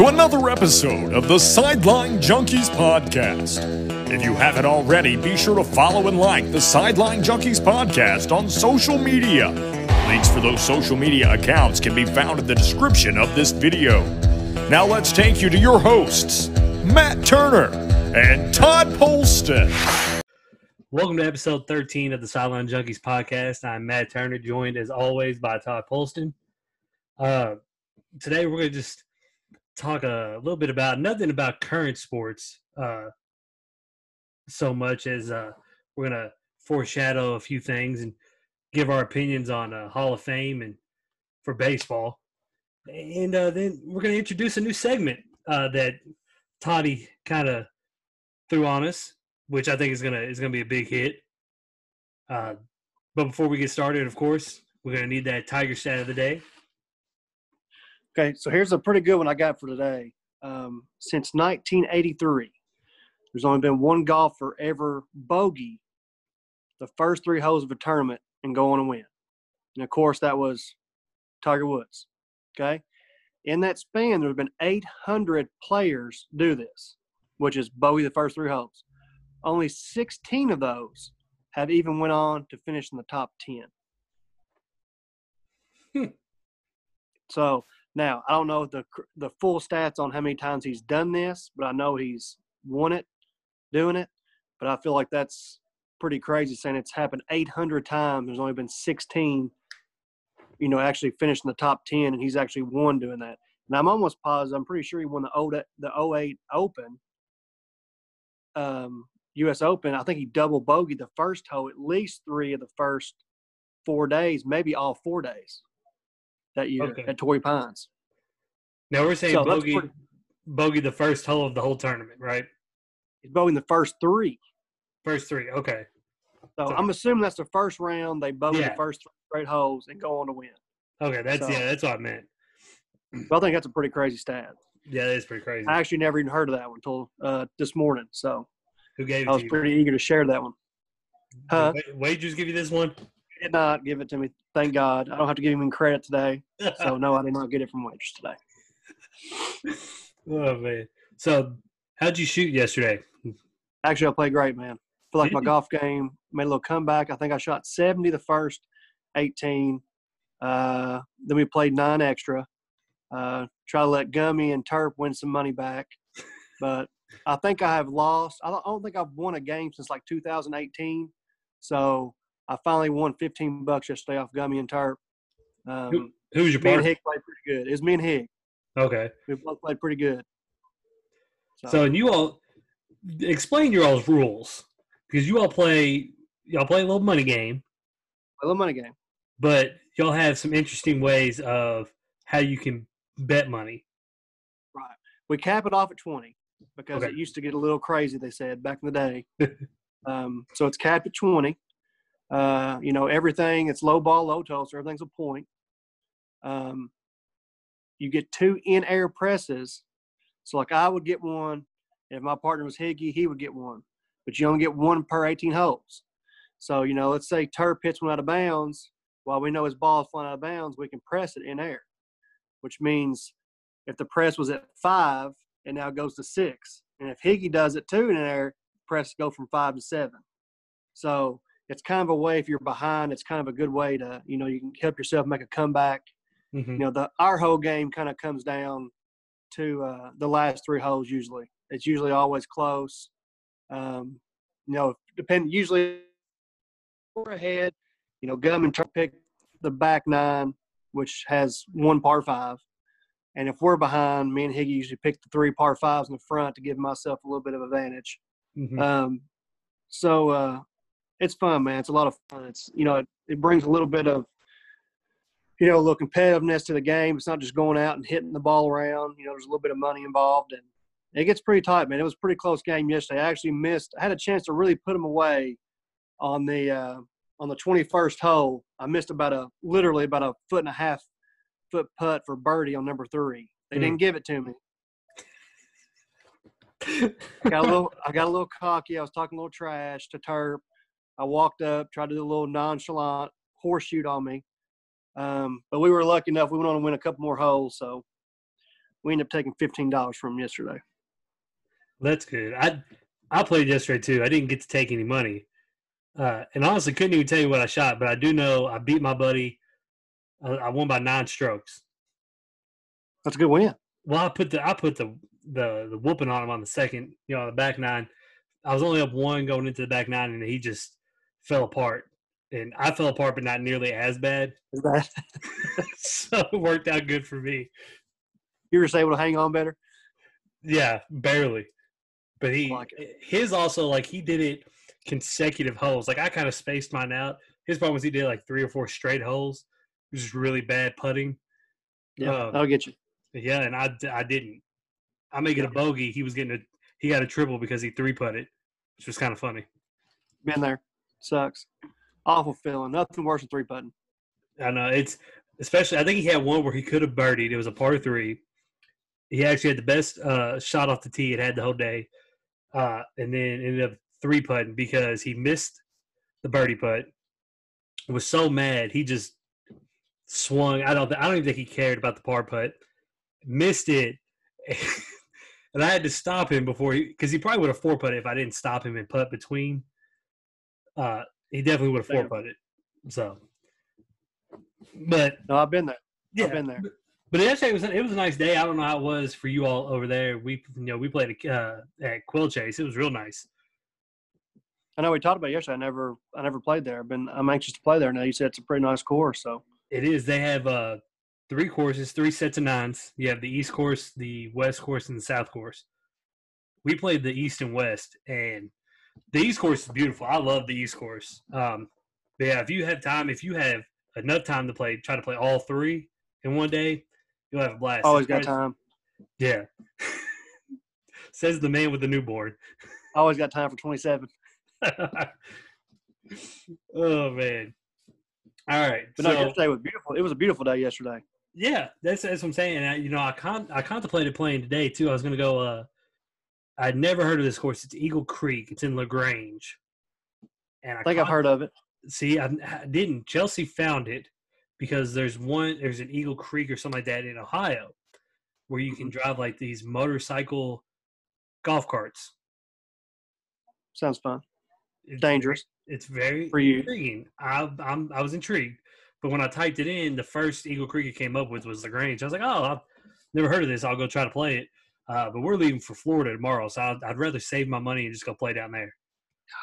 to another episode of the Sideline Junkies podcast. If you haven't already, be sure to follow and like the Sideline Junkies podcast on social media. Links for those social media accounts can be found in the description of this video. Now let's take you to your hosts, Matt Turner and Todd Polston. Welcome to episode 13 of the Sideline Junkies podcast. I'm Matt Turner, joined as always by Todd Polston. Uh, today we're going to just talk a little bit about nothing about current sports uh, so much as uh, we're to foreshadow a few things and give our opinions on uh, Hall of Fame and for baseball. And uh, then we're to introduce a new segment uh, that Toddy kind of threw on us which I think is gonna is gonna be a big hit. Uh, but before we get started, of course, we're gonna need that Tiger stat of the day. Okay, so here's a pretty good one I got for today. Um, since 1983, there's only been one golfer ever bogey the first three holes of a tournament and go on and win. And of course, that was Tiger Woods. Okay, in that span, there have been 800 players do this, which is bogey the first three holes. Only 16 of those have even went on to finish in the top 10. Hmm. So now I don't know the the full stats on how many times he's done this, but I know he's won it doing it. But I feel like that's pretty crazy saying it's happened 800 times. There's only been 16, you know, actually finished in the top 10, and he's actually won doing that. And I'm almost positive. I'm pretty sure he won the 08, the 08 Open um, U.S. Open, I think he double bogeyed the first hole at least three of the first four days, maybe all four days that year Okay. at Torrey Pines. Now we're saying So bogey pretty- bogey the first hole of the whole tournament, right? He's bogeying the first three. First three. Okay. So So- I'm assuming that's the first round. They bogey Yeah. the first three straight holes and go on to win. Okay. That's So- yeah. That's what I meant. But I think that's a pretty crazy stat. Yeah, that is pretty crazy. I actually never even heard of that one until uh, this morning. So Who gave it I was pretty eager to share that one. huh? Wagers give you this one? Did not give it to me. Thank God. I don't have to give him any credit today. So no, I did not get it from Wagers today. oh man. So how'd you shoot yesterday? Actually, I played great, man. feel like my golf game made a little comeback. I think I shot 70 the first 18. Uh, then we played nine extra. Uh, try to let Gummy and Terp win some money back. But I think I have lost. I don't think I've won a game since like 2018. So I finally won 15 bucks yesterday off Gummy and Terp. Um, Who was your partner? me and? Hig played pretty good. It was me and Hig. Okay. We both played pretty good. So and you all explain your all's rules because you all play y'all play a little money game, a little money game. but y'all have some interesting ways of how you can bet money. Right. We cap it off at 20 because Okay. it used to get a little crazy they said back in the day um, so it's capped at 20 uh, you know everything it's low ball low so everything's a point um, you get two in-air presses so like i would get one if my partner was higgy he would get one but you only get one per 18 holes so you know let's say turp hits one out of bounds while we know his ball is flying out of bounds we can press it in air which means if the press was at five, it now goes to six. And if Higgy does it too in air, press go from five to seven. So it's kind of a way if you're behind, it's kind of a good way to, you know, you can help yourself make a comeback. Mhm. You know, the our whole game kind of comes down to uh, the last three holes usually. It's usually always close. Um, you know, depend usually we're ahead. You know, Gum and Turk pick the back nine, which has one par five. And if we're behind, me and Higgy usually pick the three par fives in the front to give myself a little bit of advantage. Mhm. Um, so uh, it's fun, man. It's a lot of fun. It's you know it, it brings a little bit of you know a little competitiveness to the game. It's not just going out and hitting the ball around. You know, there's a little bit of money involved, and it gets pretty tight, man. It was a pretty close game yesterday. I actually missed. I had a chance to really put them away on the uh, on the 21st hole. I missed about a literally about a foot and a half foot putt for birdie on number three. They Hmm. didn't give it to me. I got a little I got a little cocky. I was talking a little trash to Terp. I walked up, tried to do a little nonchalant horseshoe on me. Um, but we were lucky enough we went on to win a couple more holes. So We ended up taking fifteen dollars from him yesterday. That's good. I I played yesterday too. I didn't get to take any money, uh, and honestly couldn't even tell you what I shot. But I do know I beat my buddy. I, I won by nine strokes. That's a good win. Well, I put the I put the the the whooping on him on the second, you know, the back nine. I was only up one going into the back nine, and he just fell apart. And I fell apart, but not nearly as bad. So it worked out good for me. you were just able to hang on better? Yeah, barely. But he Like his also like he did it consecutive holes. Like I kind of spaced mine out. His problem was he did like three or four straight holes, which is really bad putting. Yeah, Um, that'll get you. Yeah, and I, I didn't. I make it a bogey. He was getting a he got a triple because he three putted, which was kind of funny. Been there. Sucks. Awful feeling. Nothing worse than three putting. I know it's especially. I think he had one where he could have birdied. It was a par three. He actually had the best uh, shot off the tee it had the whole day, uh, and then ended up three putting because he missed the birdie putt. Was so mad he just swung. I don't. I don't even think he cared about the par putt. Missed it, and I had to stop him before he because he probably would have four putted if I didn't stop him and putt between. Uh, he definitely would have four putted. So, but No, I've been there. yeah, I've been there. but yesterday was it was a nice day. I don't know how it was for you all over there. We you know we played uh, at Quail Chase. It was real nice. I know we talked about it yesterday. I never, I never played there. I've been, I'm anxious to play there now. You said it's a pretty nice course, so It is. They have uh, three courses, three sets of nines. You have the East course, the West course, and the South course. We played the East and West, and the East course is beautiful. I love the East course. Um, but yeah, if you have time, if you have enough time to play, try to play all three in one day, you'll have a blast. always got time. Yeah. Says the man with the newborn. Always got time for 27. oh man. All right. But so, no, yesterday was beautiful. It was a beautiful day yesterday. yeah, that's that's what I'm saying. I, you know, I con I contemplated playing today too. I was gonna go. uh I'd never heard of this course. It's Eagle Creek. It's in Lagrange. And I think I've heard of it. See, I, I didn't. Chelsea found it because there's one. There's an Eagle Creek or something like that in Ohio, where you can Mm-hmm. drive like these motorcycle golf carts. Sounds fun. It's Dangerous. It's very For you. intriguing. I, I'm I was intrigued, but when I typed it in, the first Eagle Creek it came up with was Lagrange. I was like, oh, I've never heard of this. I'll go try to play it. Uh, but we're leaving for Florida tomorrow, so I'd, I'd rather save my money and just go play down there.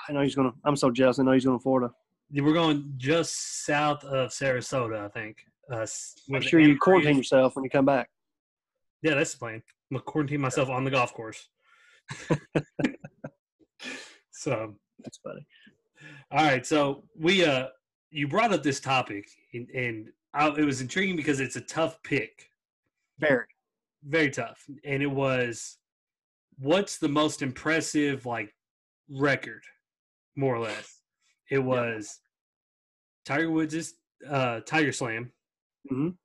I know he's gonna. I'm so jealous. I know he's going to Florida. We're going just south of Sarasota, I think. Uh, Make sure you quarantine yourself when you come back. Yeah, that's the plan. I'm gonna quarantine myself on the golf course. so That's funny. All right, so we uh you brought up this topic and, and I, it was intriguing because it's a tough pick, Very. Very tough, and it was what's the most impressive like record, more or less. It was Tiger Woods' uh, Tiger Slam, Mhm.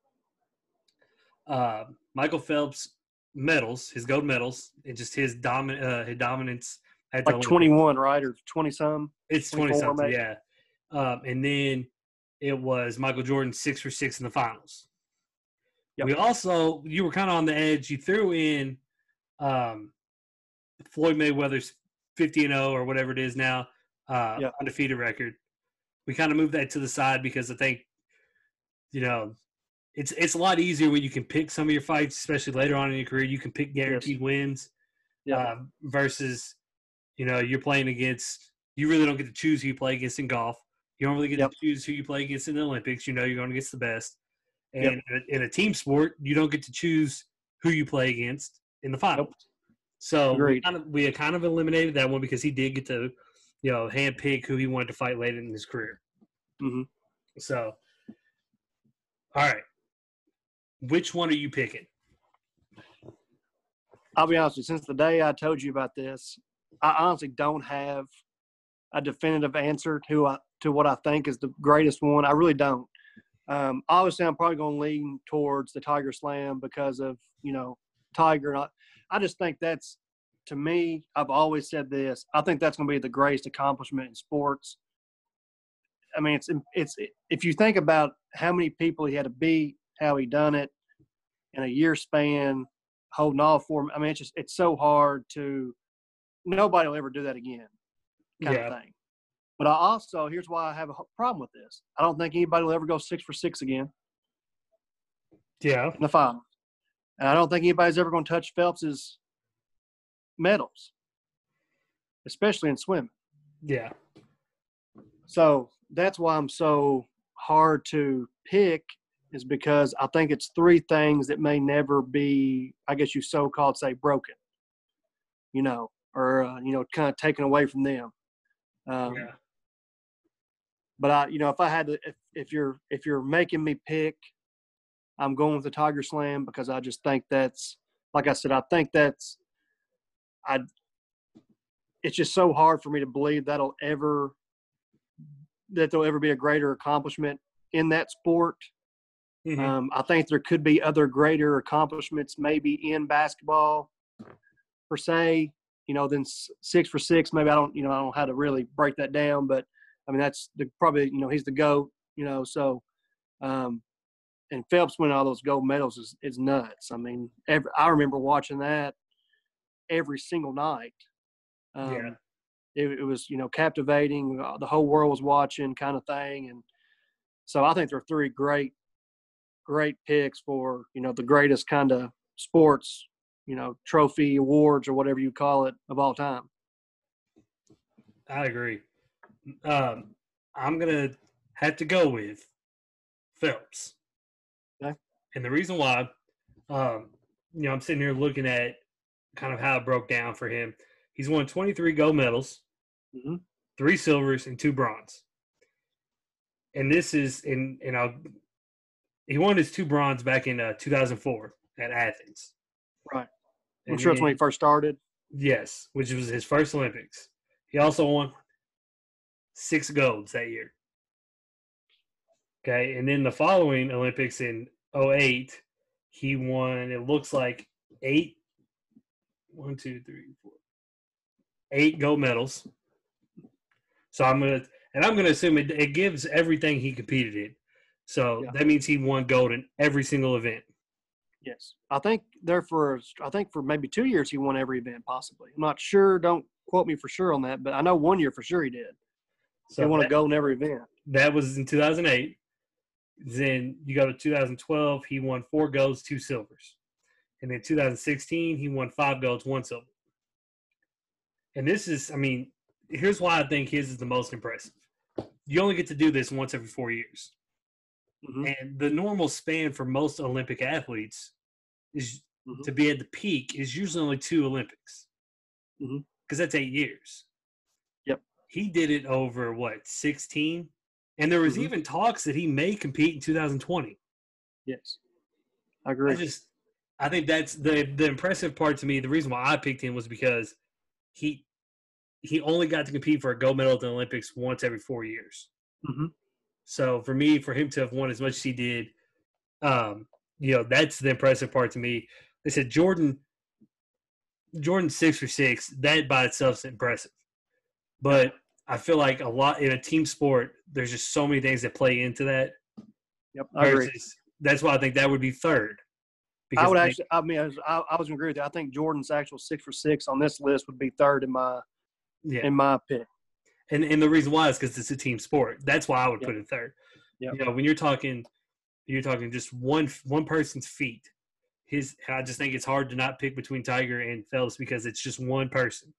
uh, Michael Phelps medals, his gold medals, and just his domin uh, his dominance at Like 21, right, or 20 some. It's twenty 24 something, yeah. Um, and then it was Michael Jordan six for six in the finals. Yep. We also you were kind of on the edge. You threw in um, Floyd Mayweather's fifty and zero or whatever it is now, uh, Yep. undefeated record. We kind of moved that to the side because I think, you know, it's it's a lot easier when you can pick some of your fights, especially later on in your career. You can pick guaranteed wins Yeah. uh, versus you know you're playing against you really don't get to choose who you play against in golf you don't really get Yep. to choose who you play against in the olympics you know you're going against the best and in, a, in a team sport you don't get to choose who you play against in the finals so we kind, of, we kind of eliminated that one because he did get to you know hand pick who he wanted to fight later in his career Mhm. so all right which one are you picking I'll be honest with you. Since the day I told you about this, I honestly don't have a definitive answer to uh, to what I think is the greatest one. I really don't. Um, obviously, I'm probably going to lean towards the Tiger Slam because of you know Tiger. I, I just think that's to me. I've always said this. I think that's going to be the greatest accomplishment in sports. I mean, it's it's if you think about how many people he had to beat, how he done it in a year span, holding off for him. I mean, it's just it's so hard to. Nobody will ever do that again, kind Yeah. of thing. But I also here's why I have a problem with this. I don't think anybody will ever go six for six again Yeah. in the finals, and I don't think anybody's ever going to touch Phelps's medals, especially in swimming. Yeah. So that's why I'm so hard to pick is because I think it's three things that may never be, I guess you so called say broken, you know, or, uh, you know, kind of taken away from them. Um, Yeah. But I, you know, if I had to, if, if you're, if you're making me pick, I'm going with the Tiger Slam because I just think that's, like I said, I think that's, I, it's just so hard for me to believe that'll ever that there'll ever be a greater accomplishment in that sport. Mhm. Um, I think there could be other greater accomplishments, maybe in basketball per se. You know, than six for six. Maybe I don't. You know, I don't know how to really break that down, but I mean that's the probably. You know, he's the goat. You know, so um, and Phelps winning all those gold medals is is nuts. I mean, every, I remember watching that every single night. Um, Yeah. it, it was you know captivating. uh, The whole world was watching, kind of thing, and so I think there are three great, great picks for you know the greatest kind of sports, you know, trophy awards or whatever you call it of all time. I agree. Um, I'm gonna have to go with Phelps. Okay. And the reason why, um, you know, I'm sitting here looking at kind of how it broke down for him. He's won 23 gold medals, hmm three silvers, and two bronze. And this is in, and I'll, he won his two bronze back in uh, 2004 at Athens. Right. I'm sure it's when he first started. Yes, which was his first Olympics. He also won six golds that year. Okay, and then the following Olympics in 08, he won, it looks like eight, one, two, three, four, eight gold medals. So I'm going to, and I'm going to assume it, it gives everything he competed in. So Yeah. that means he won gold in every single event. Yes, I think there for I think for maybe two years he won every event possibly. I'm not sure. Don't quote me for sure on that, but I know one year for sure he did. So he won that- a gold in every event. That was in 2008. Then you go to 2012, he won four golds, two silvers. And then 2016, he won five golds, one silver. And this is, I mean, here's why I think his is the most impressive. You only get to do this once every four years. Mhm. And the normal span for most Olympic athletes is Mhm. to be at the peak is usually only two Olympics. Because Mhm. that's eight years. He did it over what, 16? And there was Mhm. even talks that he may compete in 2020. Yes, I agree. I just I think that's the the impressive part to me. The reason why I picked him was because he he only got to compete for a gold medal at the Olympics once every four years. hmm So for me, for him to have won as much as he did, um, you know, that's the impressive part to me. They said Jordan, Jordan six for six. That by itself is impressive, but I feel like a lot in a team sport, there's just so many things that play into that. Yep, I agree. Versus, that's why I think that would be third. I would think- actually. I mean, I was, I, I was gonna agree with you. I think Jordan's actual six for six on this list would be third in my yeah. in my pick. And and the reason why is because it's a team sport. That's why I would Yep. put it third. Yep. You know, when you're talking, you're talking just one one person's feat. His, I just think it's hard to not pick between Tiger and Phelps because it's just one person.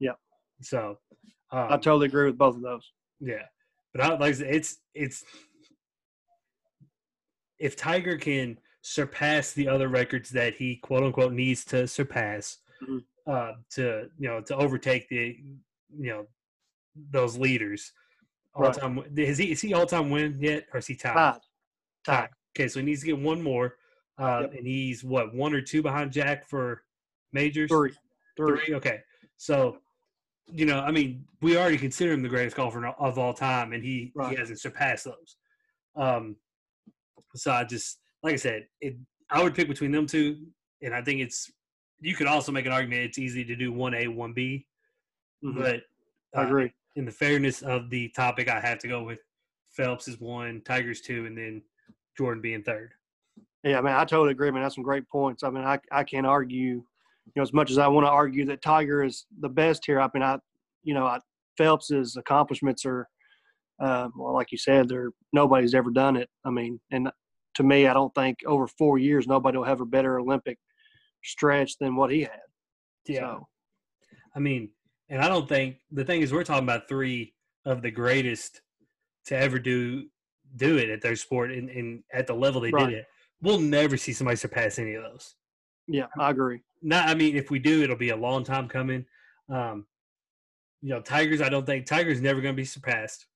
Yep. So, um, I totally agree with both of those. yeah, but I, like I said, it's it's if Tiger can surpass the other records that he quote unquote needs to surpass Mhm. uh, to you know to overtake the you know those leaders. All Right. time is he is he all time win yet or is he tied? Tied. Tied. Okay, so he needs to get one more, uh, Yep. and he's what one or two behind Jack for majors. Three. Three. Three? Okay. So, you know, I mean, we already consider him the greatest golfer of all time, and he, Right. he hasn't surpassed those. Um, so I just, like I said, it, I would pick between them two, and I think it's, you could also make an argument it's easy to do 1A, 1B, Mhm. but I uh, agree. in the fairness of the topic, I have to go with Phelps is one, Tiger's two, and then Jordan being third. Yeah, man, I totally agree. man. that's some great points. I mean, I I can't argue. You know, as much as I want to argue that Tiger is the best here, I mean, I, you know, I, Phelps's accomplishments are, uh, well, like you said, they're nobody's ever done it. I mean, and to me, I don't think over four years nobody will have a better Olympic stretch than what he had. Yeah. So, I mean, and I don't think the thing is we're talking about three of the greatest to ever do do it at their sport and, and at the level they Right. did it. We'll never see somebody surpass any of those. Yeah, I agree. Not, I mean, if we do, it'll be a long time coming. Um, you know, Tigers. I don't think Tigers never going to be surpassed.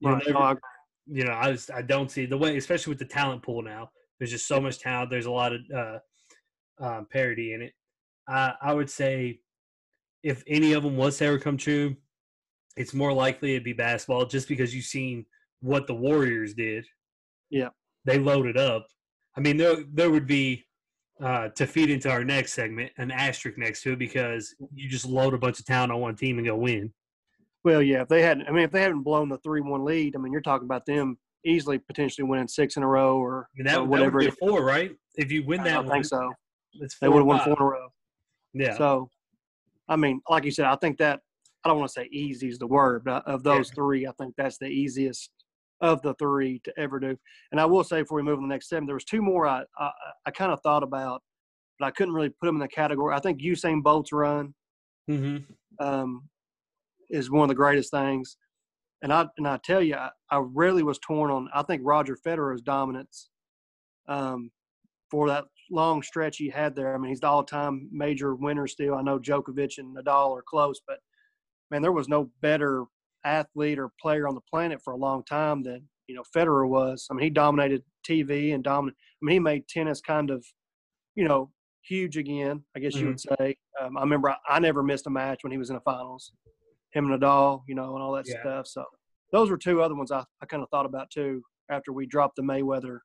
You'll Right. never- No, you know, I just I don't see the way, especially with the talent pool now. There's just so much talent. There's a lot of uh, um, parity in it. I I would say if any of them was to ever come true, it's more likely it'd be basketball, just because you've seen what the Warriors did. Yeah. they loaded up. I mean, there there would be uh, to feed into our next segment an asterisk next to it because you just load a bunch of talent on one team and go win. Well, yeah, if they hadn't, I mean, if they hadn't blown the three-one lead, I mean, you're talking about them easily potentially winning six in a row or, I mean, that, or that whatever. be four, right? If you win is. that I one, think so. it's They would have won four in a row. Yeah. So, I mean, like you said, I think that I don't want to say easy is the word, but of those three, I think that's the easiest of the three to ever do. And I will say before we move on to the next seven, there was two more I I, I kind of thought about, but I couldn't really put them in the category. I think Usain Bolt's run hmm um, is one of the greatest things. And I and I tell you, I, I really was torn on. I think Roger Federer's dominance um, for that long stretch he had there. I mean, he's the all-time major winner still. I know Djokovic and Nadal are close, but man, there was no better athlete or player on the planet for a long time than you know Federer was. I mean, he dominated TV and dominant. I mean, he made tennis kind of, you know, huge again. I guess you would say. Um, I remember I, I never missed a match when he was in the finals. Him and Nadal, you know, and all that Yeah. stuff. So those were two other ones I, I kind of thought about too after we dropped the Mayweather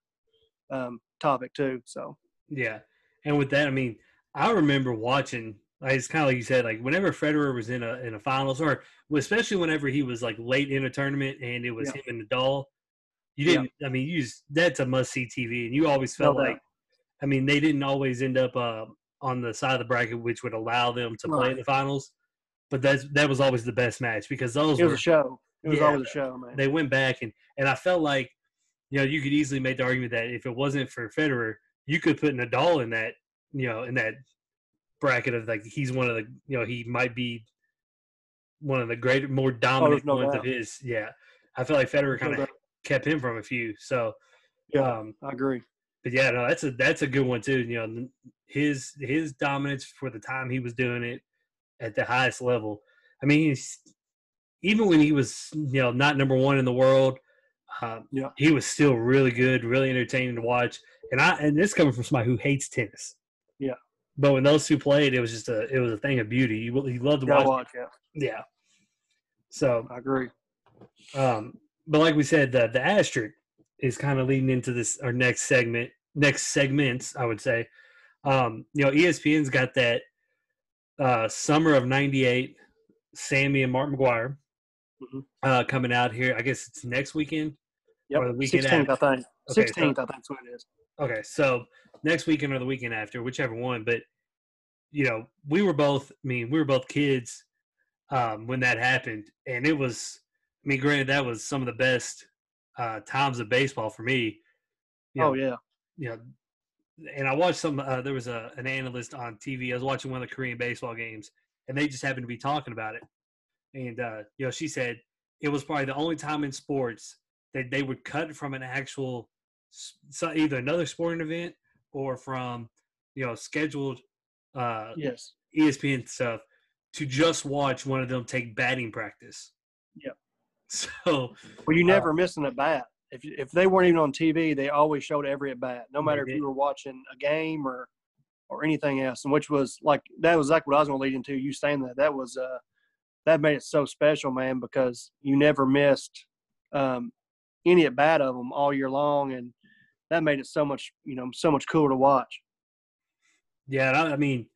um, topic too. So Yeah. And with that, I mean, I remember watching. Like, it's kind of like you said, like whenever Federer was in a in a finals, or especially whenever he was like late in a tournament and it was Yeah. him and Nadal. You didn't. I mean, you just that's a must see TV, and you always felt No like. I mean, they didn't always end up uh, on the side of the bracket, which would allow them to play in the finals. But that's that was always the best match because those it was were a show. It was Yeah. always a show, man. they went back and and I felt like you know you could easily make the argument that if it wasn't for Federer, you could put Nadal in that you know in that bracket of like he's one of the you know he might be one of the greater more dominant no ones of his yeah I feel like Federer kind of doubt. kept him from a few so Yeah. um I agree. but yeah no that's a that's a good one too you know his his dominance for the time he was doing it at the highest level I mean he's, even when he was you know not number one in the world um, Yeah. he was still really good, really entertaining to watch. And I and this coming from somebody who hates tennis. Yeah. But when those two played, it was just a it was a thing of beauty. You, you loved to watch. watch. Yeah, Yeah. So, I agree. um, but like we said, the the asterisk is kind of leading into this our next segment, next segments, I would say. Um, you know, ESPN's got that uh, summer of '98, Sammy and Mark McGwire Mhm. uh, coming out here. I guess it's next weekend. Or the Yep. weekend Sixteenth, I think. Okay, so- Sixteenth, I think that's what it is. Okay, so next weekend or the weekend after, whichever one. But you know, we were both. I mean, we were both kids um, when that happened, and it was. I mean, granted, that was some of the best uh, times of baseball for me. You know, Oh yeah. you know, and I watched some. Uh, there was a an analyst on TV. I was watching one of the Korean baseball games, and they just happened to be talking about it. And uh, you know, she said it was probably the only time in sports that they would cut from an actual, so either another sporting event or from you know scheduled uh, Yes. ESPN stuff to just watch one of them take batting practice. Yep. So Well, you Uh, never missed an at bat. If if they weren't even on TV, they always showed every at bat, no matter if did. you were watching a game or or anything else. And which was like that was like what I was going to lead into. You saying that that was uh that made it so special, man, because you never missed um, any at bat of them all year long, and that made it so much you know so much cooler to watch. Yeah, I, I mean,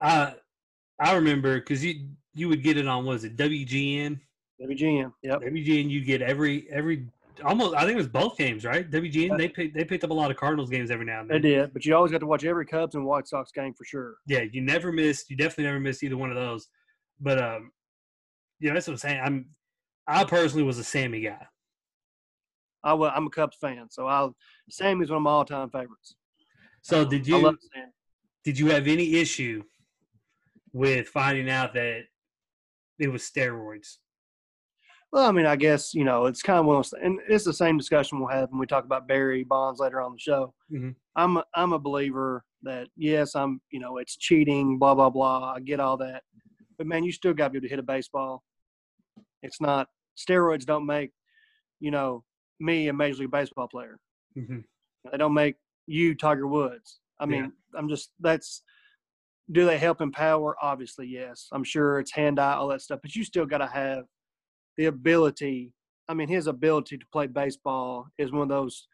I I remember because you you would get it on was it WGN WGN, yep, WGN you get every every almost. I think it was both games, right? WGN they picked they picked up a lot of Cardinals games every now and then. They did, but you always got to watch every Cubs and White Sox game for sure. Yeah, you never missed. You definitely never missed either one of those. But um, yeah, that's what I'm saying. I'm I personally was a Sammy guy. I wa- I'm a Cubs fan, so I Sammy's one of my all time favorites. So did I you did you have any issue with finding out that it was steroids? Well, I mean, I guess you know it's kind of one of those, and it's the same discussion we'll have when we talk about Barry Bonds later on the show. Mhm. I'm a, I'm a believer that yes, I'm you know it's cheating, blah blah blah. I get all that, but man, you still got to be able to hit a baseball. It's not steroids don't make you know me a major league baseball player. hmm They don't make you Tiger Woods. I Yeah. mean, I'm just that's. Do they help empower? Obviously, yes. I'm sure it's hand eye, all that stuff, but you still got to have the ability. I mean, his ability to play baseball is one of those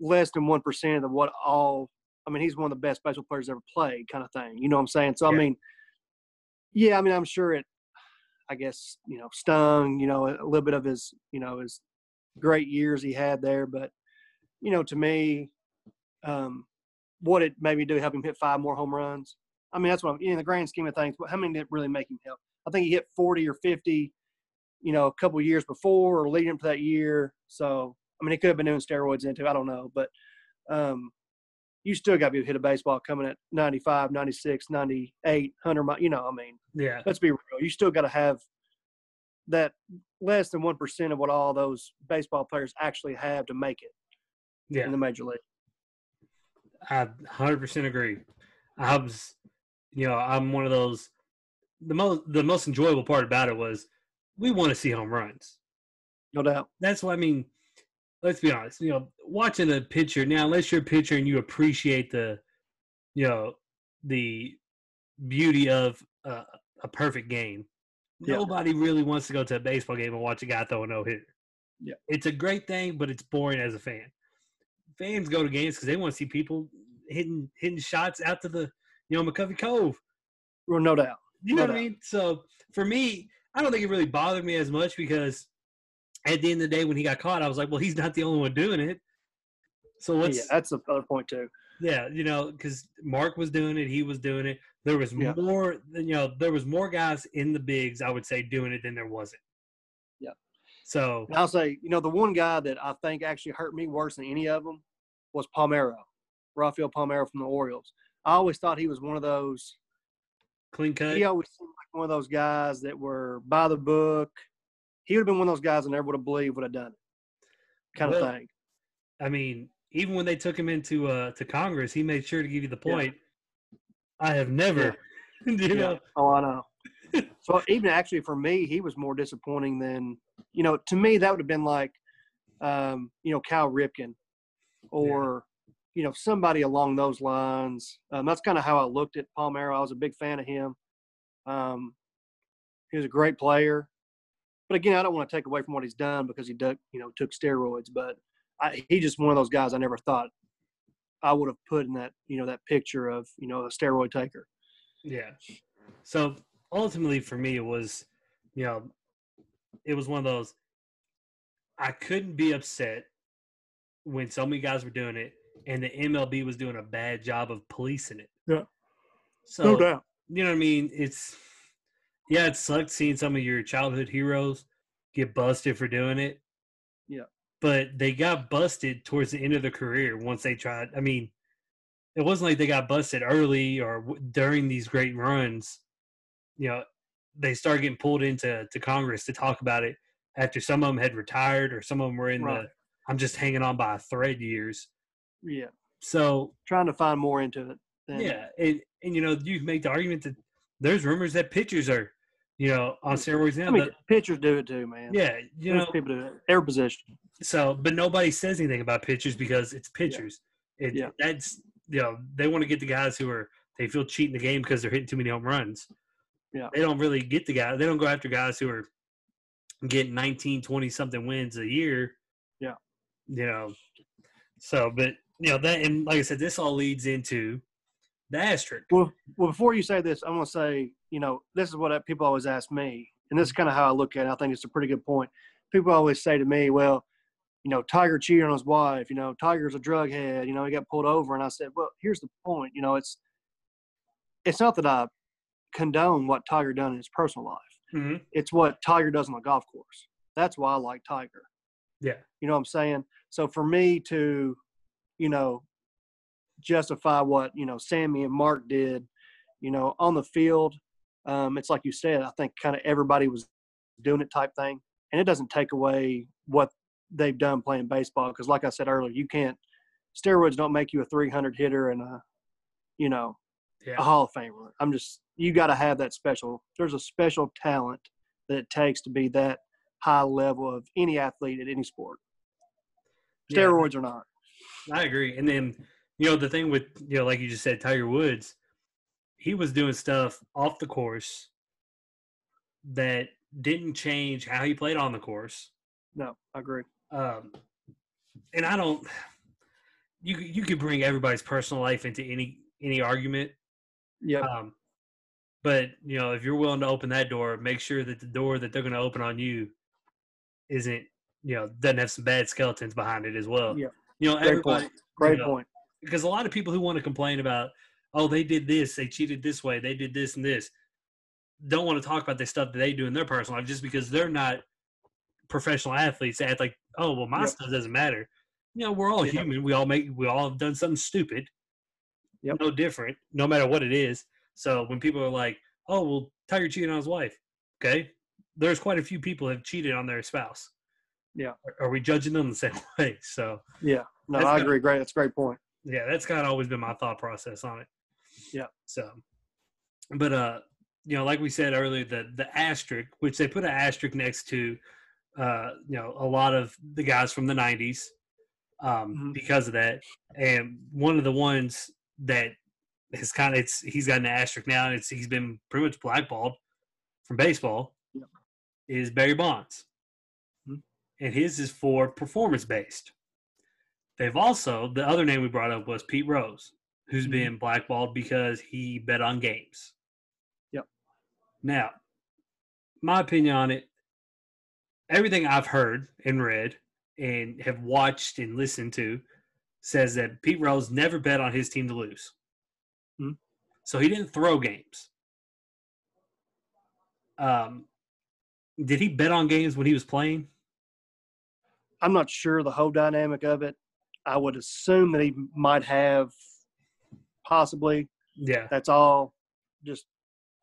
less than one percent of what all. I mean, he's one of the best baseball players ever played, kind of thing. You know what I'm saying? So Yeah. I mean, yeah, I mean, I'm sure it. I guess you know stung. You know, a little bit of his you know his great years he had there, but you know, to me, um, what it maybe do help him hit five more home runs. I mean, that's what I'm, in the grand scheme of things. But how many did it really make him help? I think he hit 40 or 50, you know, a couple of years before or leading up to that year. So, I mean, he could have been doing steroids into, I don't know, but um, you still got to be able to hit a baseball coming at 95, 96, 98, 100 miles. You know, I mean, Yeah, let's be real. You still got to have that less than 1% of what all those baseball players actually have to make it yeah. in the major league. I 100% agree. I was, you know, I'm one of those. The most the most enjoyable part about it was we want to see home runs. No doubt. That's what I mean. Let's be honest. You know, watching a pitcher now, unless you're a pitcher and you appreciate the, you know, the beauty of uh, a perfect game, Yeah. nobody really wants to go to a baseball game and watch a guy throw a no hitter. Yeah. it's a great thing, but it's boring as a fan. Fans go to games because they want to see people hitting hitting shots out to the you know McCovey Cove. Well, no doubt. You know No what I mean? So for me, I don't think it really bothered me as much because at the end of the day, when he got caught, I was like, well, he's not the only one doing it. So what's yeah, that's the other point too. yeah, you know, because Mark was doing it, he was doing it. There was Yeah. more, you know, there was more guys in the bigs, I would say, doing it than there wasn't. Yeah. So And I'll say, you know, the one guy that I think actually hurt me worse than any of them was Palmeiro, Rafael Palmeiro from the Orioles. I always thought he was one of those. clean cut. He always seemed like one of those guys that were by the book. He would have been one of those guys I never would have believed would have done it, kind Well, of thing. I mean, even when they took him into uh to Congress, he made sure to give you the Yeah. Point. I have never, you Yeah. know, Oh, I know. so even actually for me, he was more disappointing than you know. To me, that would have been like, um, you know, Cal Ripken, or you know somebody along those lines. Um, that's kind of how I looked at Palmeiro. I was a big fan of him. Um, he was a great player, but again, I don't want to take away from what he's done because he took you know took steroids. But I, he just one of those guys I never thought I would have put in that you know that picture of you know a steroid taker. Yeah. So ultimately, for me, it was, you know, it was one of those. I couldn't be upset when so many guys were doing it, and the MLB was doing a bad job of policing it. Yeah. So no doubt. you know what I mean? It's yeah, it sucked seeing some of your childhood heroes get busted for doing it. Yeah. But they got busted towards the end of their career once they tried. I mean, it wasn't like they got busted early or w- during these great runs. You know, they started getting pulled into to Congress to talk about it after some of them had retired or some of them were in Right. the I'm just hanging on by a thread years. Yeah, So trying to find more into it. Yeah, and, and you know, you make the argument that there's rumors that pitchers are, you know, on steroids now. I mean, but pitchers do it too, man. yeah, you know, people do it. Every position. So but nobody says anything about pitchers because it's pitchers. It, Yeah. That's you know they want to get the guys who are they feel cheating the game because they're hitting too many home runs. Yeah. They don't really get the guys. They don't go after guys who are getting 19, 20 something wins a year. Yeah. You know, so but you know that and like I said, this all leads into the asterisk. Well, well, before you say this, I'm to say, you know, this is what people always ask me, and this is mm-hmm. kind of how I look at it. I think it's a pretty good point. People always say to me, "Well, you know, Tiger cheated on his wife. You know, Tiger's a drug head. You know, he got pulled over. And I said, well, here's the point. You know, it's it's not that I condone what Tiger done in his personal life. Mm-hmm. It's what Tiger does on the golf course. That's why I like Tiger. Yeah. You know what I'm saying? So for me to, you know, justify what, you know, Sammy and Mark did, you know, on the field, um, it's like you said, I think kind of everybody was doing it type thing. And it doesn't take away what they've done playing baseball. Because like I said earlier, you can't, steroids don't make you a 300 hitter and a, you know, Yeah. a Hall of Famer. I'm just, you got to have that special, there's a special talent that it takes to be that high level of any athlete at any sport. Yeah. Steroids or not. I agree. And then, you know, the thing with, you know, like you just said, Tiger Woods, he was doing stuff off the course that didn't change how he played on the course. No, I agree. Um, and I don't, you you could bring everybody's personal life into any any argument. Yeah. Um, but you know, if you're willing to open that door, make sure that the door that they're going to open on you isn't, you know, doesn't have some bad skeletons behind it as well. Yeah. You know, Great everybody, point. Great know, point. because a lot of people who want to complain about, oh, they did this, they cheated this way, they did this and this, don't want to talk about the stuff that they do in their personal life just because they're not professional athletes. Act like, oh, well, my Yep. stuff doesn't matter. You know, we're all Yep. human. We all make, we all have done something stupid. Yep. No different, no matter what it is. So when people are like, oh, well, Tiger cheated on his wife, okay, there's quite a few people have cheated on their spouse. Yeah. Are, are we judging them the same way? So Yeah. No, I agree. Great. That's a great point. yeah, that's kind of always been my thought process on it. Yeah. So, but uh, you know, like we said earlier, the the asterisk, which they put an asterisk next to, uh, you know, a lot of the guys from the '90s, um, Mhm. because of that, and one of the ones that has kind of it's he's got an asterisk now, and it's he's been pretty much blackballed from baseball, Yep. is Barry Bonds, Mhm. and his is for performance based. They've also the other name we brought up was Pete Rose, who's Mhm. been blackballed because he bet on games. Yep. Now, my opinion on it, everything I've heard and read and have watched and listened to says that Pete Rose never bet on his team to lose. Mhm. So he didn't throw games. Um, did he bet on games when he was playing? I'm not sure the whole dynamic of it. I would assume that he might have possibly. Yeah. That's all just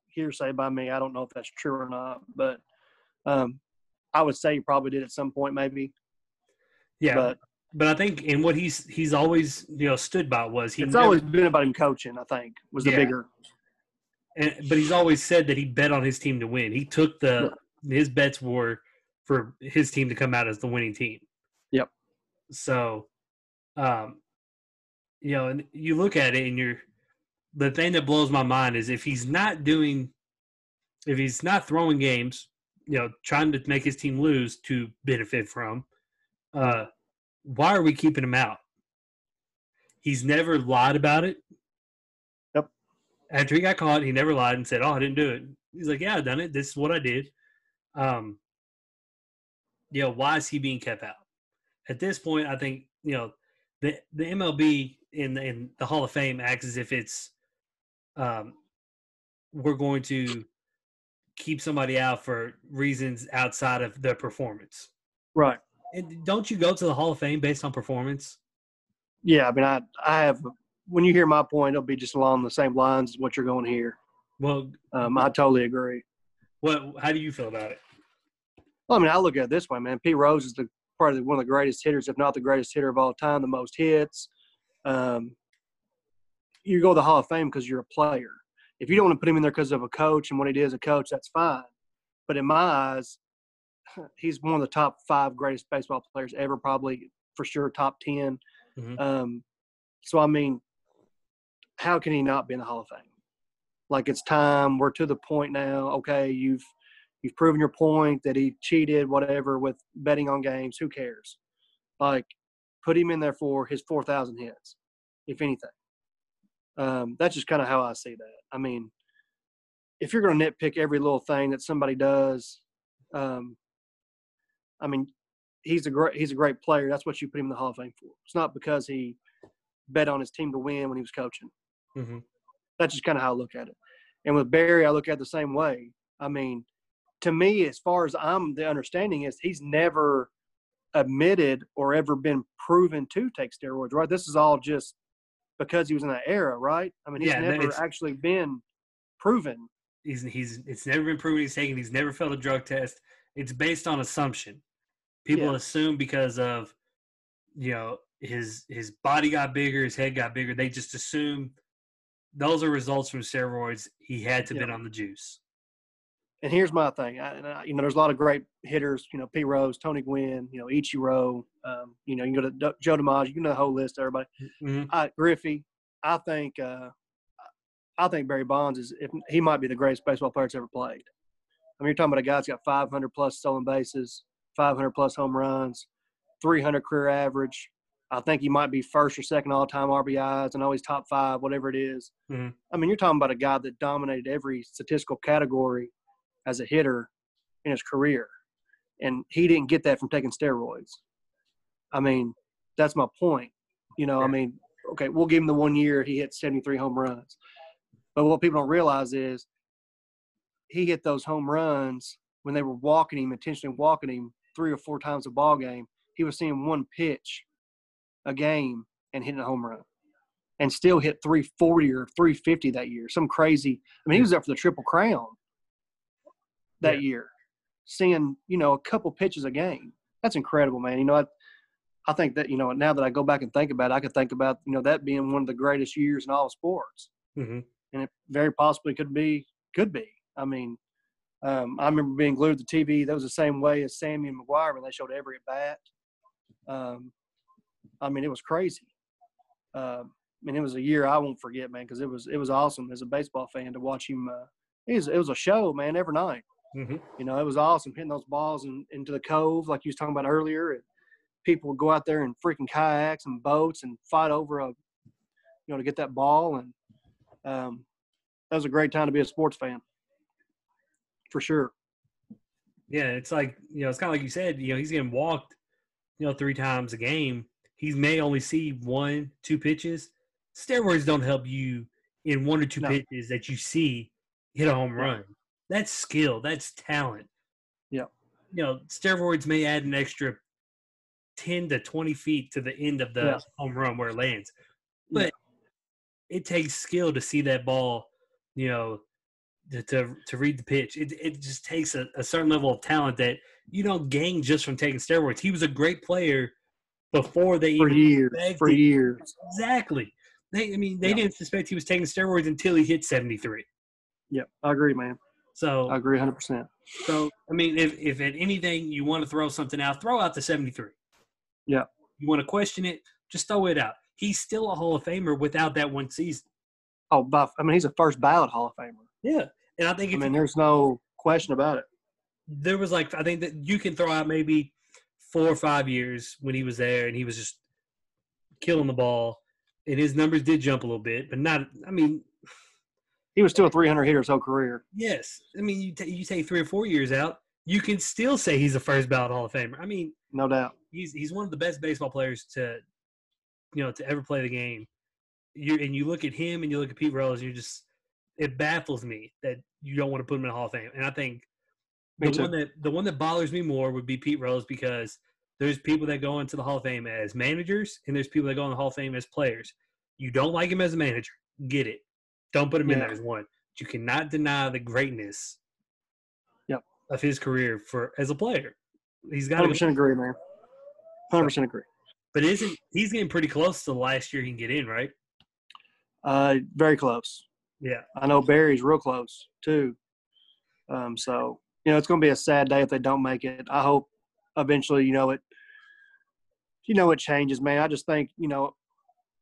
hearsay by me. I don't know if that's true or not, but um, I would say he probably did at some point, maybe. Yeah. But But I think, and what he's he's always you know stood by was he it's never, always been about him coaching. I think was the Yeah. bigger. and, but he's always said that he bet on his team to win. He took the his bets were for his team to come out as the winning team. Yep. So, um, you know, and you look at it, and you're the thing that blows my mind is if he's not doing, if he's not throwing games, you know, trying to make his team lose to benefit from, uh, why are we keeping him out? He's never lied about it. Yep. After he got caught, he never lied and said, "Oh, I didn't do it." He's like, "Yeah, I done it. This is what I did." Um, you know, why is he being kept out? At this point, I think you know the the MLB in the, in the Hall of Fame acts as if it's um, we're going to keep somebody out for reasons outside of their performance. Right. And don't you go to the Hall of Fame based on performance? Yeah. I mean, I I have. When you hear my point, it'll be just along the same lines as what you're going here. Well, Um, I totally agree. what? How do you feel about it? Well, I mean, I look at it this way, man. Pete Rose is the probably one of the greatest hitters, if not the greatest hitter of all time, the most hits. Um, you go to the Hall of Fame because you're a player. If you don't want to put him in there because of a coach and what he did as a coach, that's fine. But in my eyes, he's one of the top five greatest baseball players ever, probably for sure top 10. Mhm. Um, so, I mean, how can he not be in the Hall of Fame? Like it's time. We're to the point now. Okay, you've you've proven your point that he cheated, whatever, with betting on games. Who cares? Like, put him in there for his four thousand hits, if anything. Um, that's just kind of how I see that. I mean, if you're going to nitpick every little thing that somebody does, um, I mean, he's a great he's a great player. That's what you put him in the Hall of Fame for. It's not because he bet on his team to win when he was coaching. Mm-hmm. That's just kind of how I look at it. And with Barry, I look at it the same way. I mean, to me, as far as I'm the understanding is, he's never admitted or ever been proven to take steroids. Right? This is all just because he was in that era, right? I mean, he's Yeah, never actually been proven. He's he's it's never been proven he's taken. He's never failed a drug test. It's based on assumption. People Yeah. assume because of you know his his body got bigger, his head got bigger. They just assume those are results from steroids. He had to Yeah. been on the juice. And here's my thing. I, and I, you know, there's a lot of great hitters. You know, P. Rose, Tony Gwynn, you know, Ichiro. Um, you know, you can go to D- Joe DiMaggio. You know the whole list. Everybody. Mhm. I, Griffey. I think. Uh, I think Barry Bonds is. If he might be the greatest baseball player that's ever played. I mean, you're talking about a guy that's got 500 plus stolen bases, 500 plus home runs, 300 career average. I think he might be first or second all time RBIs. and always top five, whatever it is. Mhm. I mean, you're talking about a guy that dominated every statistical category as a hitter in his career. And he didn't get that from taking steroids. I mean, that's my point. You know, I mean, okay, we'll give him the one year he hit 73 home runs. But what people don't realize is he hit those home runs when they were walking him, intentionally walking him three or four times a ball game. He was seeing one pitch a game and hitting a home run. And still hit 340 or 350 that year. Some crazy. I mean, he was up for the Triple Crown that Yeah. year, seeing you know a couple pitches a game. That's incredible, man. You know, I, I think that you know now that I go back and think about it, I could think about you know that being one of the greatest years in all of sports, Mhm. and it very possibly could be could be. I mean, um, I remember being glued to the TV. That was the same way as Sammy and McGwire when they showed every at bat. Um, I mean, it was crazy. Um, I mean, it was a year I won't forget, man, because it was it was awesome as a baseball fan to watch him. Uh, it was it was a show, man, every night. Mhm. You know, it was awesome hitting those balls in, into the cove, like you was talking about earlier. And people would go out there in freaking kayaks and boats and fight over a, you know, to get that ball. And um, that was a great time to be a sports fan, for sure. Yeah, it's like you know, it's kind of like you said. You know, he's getting walked, you know, three times a game. He may only see one, two pitches. Steroids don't help you in one or two No. pitches that you see hit a home run. That's skill. That's talent. Yeah. You know, steroids may add an extra ten to twenty feet to the end of the Yeah. home run where it lands, Yeah. but it takes skill to see that ball. You know, to to, to read the pitch. It it just takes a, a certain level of talent that you don't gain just from taking steroids. He was a great player before they For even years, for years. Exactly. They, I mean, they Yeah. didn't suspect he was taking steroids until he hit seventy three. Yep, I agree, man. So I agree 100%. so I mean, if if at anything you want to throw something out, throw out the seventy three. Yeah. You want to question it, just throw it out. He's still a Hall of Famer without that one season. Oh, Buff. I mean, he's a first ballot Hall of Famer. Yeah. And I think I mean, there's no question about it. there was like I think that you can throw out maybe four or five years when he was there and he was just killing the ball, and his numbers did jump a little bit, but not. I mean, He was still a 300 hitter his whole career. yes. I mean, you ta you take three or four years out, you can still say he's a first ballot Hall of Famer. I mean, No doubt. he's he's one of the best baseball players to, you know, to ever play the game. You and you look at him and you look at Pete Rose, you just it baffles me that you don't want to put him in the Hall of Fame. And I think Me the too. one that the one that bothers me more would be Pete Rose because there's people that go into the Hall of Fame as managers and there's people that go in the Hall of Fame as players. You don't like him as a manager, get it. Don't put him in Yeah. there as one. You cannot deny the greatness Yep. of his career for as a player. He's got to 100% agree, man. 100% agree. But isn't he's getting pretty close to the last year he can get in, right? Uh, very close. Yeah. I know Barry's real close too. Um, so you know it's going to be a sad day if they don't make it. I hope eventually, you know it. You know it changes, man. I just think you know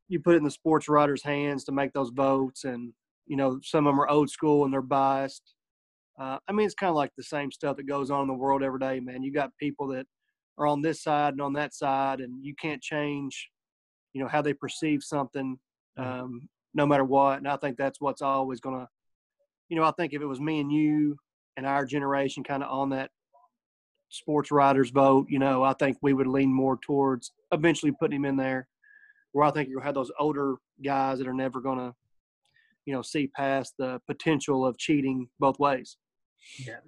you put it in the sports writers' hands to make those votes, and you know some of them are old school and they're biased. Uh, I mean, it's kind of like the same stuff that goes on in the world every day, man. You got people that are on this side and on that side, and you can't change, you know, how they perceive something. Um, no matter what. And I think that's what's always going to, you know, I think if it was me and you and our generation kind of on that sports writers vote, you know, I think we would lean more towards eventually putting him in there. Where I think you'll have those older guys that are never going to, you know, see past the potential of cheating both ways. Yeah.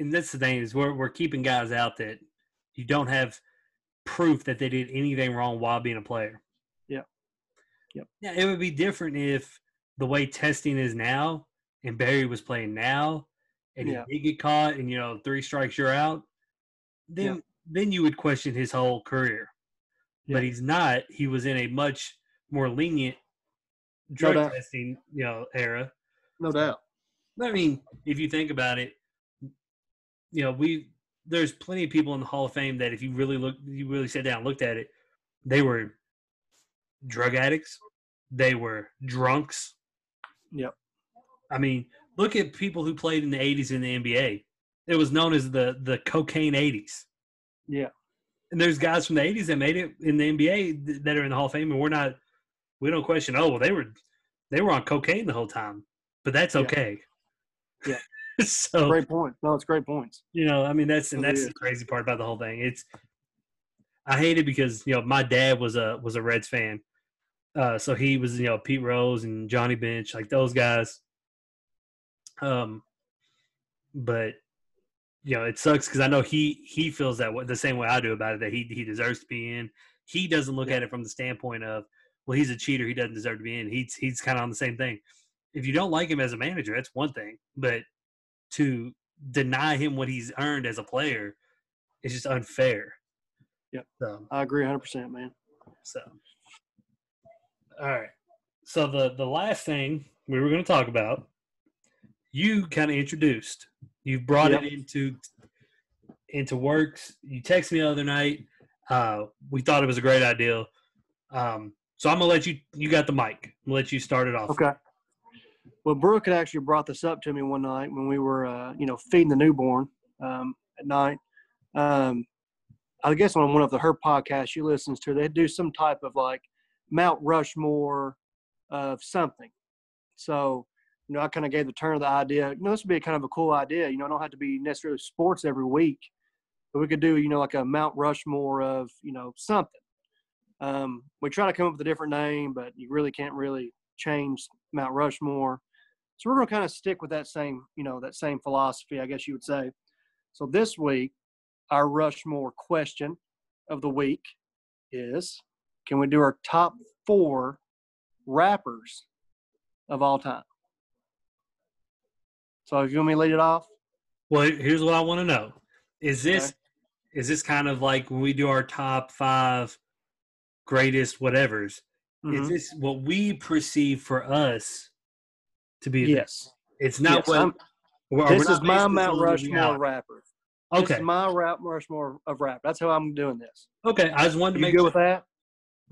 And that's the thing is we're we're keeping guys out that you don't have proof that they did anything wrong while being a player. Yeah. Yep. Yeah, it would be different if the way testing is now and Barry was playing now and Yeah. he did get caught and you know, three strikes you're out, then then you would question his whole career. Yeah. But he's not. He was in a much more lenient drug doubt. testing, you know, era. No doubt. I mean, if you think about it, you know, we there's plenty of people in the Hall of Fame that if you really look, you really sat down and looked at it, they were drug addicts, they were drunks. Yep. I mean, look at people who played in the '80s in the NBA. It was known as the the cocaine '80s. Yeah. And there's guys from the '80s that made it in the NBA that are in the Hall of Fame, and we're not, we don't question. Oh, well, they were, they were on cocaine the whole time, but that's okay. Yeah. so Great point. No, it's great points. you know, I mean, that's and that's the crazy part about the whole thing. It's I hate it because you know my dad was a was a Reds fan, uh, so he was you know Pete Rose and Johnny Bench like those guys. Um, but you know it sucks because I know he he feels that way, the same way I do about it that he he deserves to be in. He doesn't look Yeah. at it from the standpoint of well he's a cheater he doesn't deserve to be in. He's he's kind of on the same thing. If you don't like him as a manager, that's one thing, but to deny him what he's earned as a player is just unfair. Yep. So, I agree 100%, man. so. All right. So the the last thing we were going to talk about, you kind of introduced. You brought Yep. it into into works. You texted me the other night. Uh, we thought it was a great idea. Um, so I'm gonna let you. You got the mic. I'm gonna let you start it off. Okay. Well, Brooke had actually brought this up to me one night when we were, uh, you know, feeding the newborn um, at night. Um, I guess on one of the her podcasts she listens to, they do some type of like Mount Rushmore of something. So, you know, I kind of gave the turn of the idea. You know, this would be kind of a cool idea. You know, I don't have to be necessarily sports every week, but we could do, you know, like a Mount Rushmore of, you know, something. Um, we try to come up with a different name, but you really can't really change Mount Rushmore. So we're going to kind of stick with that same, you know, that same philosophy, I guess you would say. So this week, our Rushmore question of the week is: Can we do our top four rappers of all time? So if you want me to lead it off, Well, here's what I want to know: Is this Okay. is this kind of like when we do our top five greatest whatevers? Is Mhm. this what we perceive for us to be? the- yes, It's not yes, what. We're this is my this Mount Rushmore rapper. This Okay, is my rap Rushmore of rap. That's how I'm doing this. okay. I just wanted to You make good sure. with that?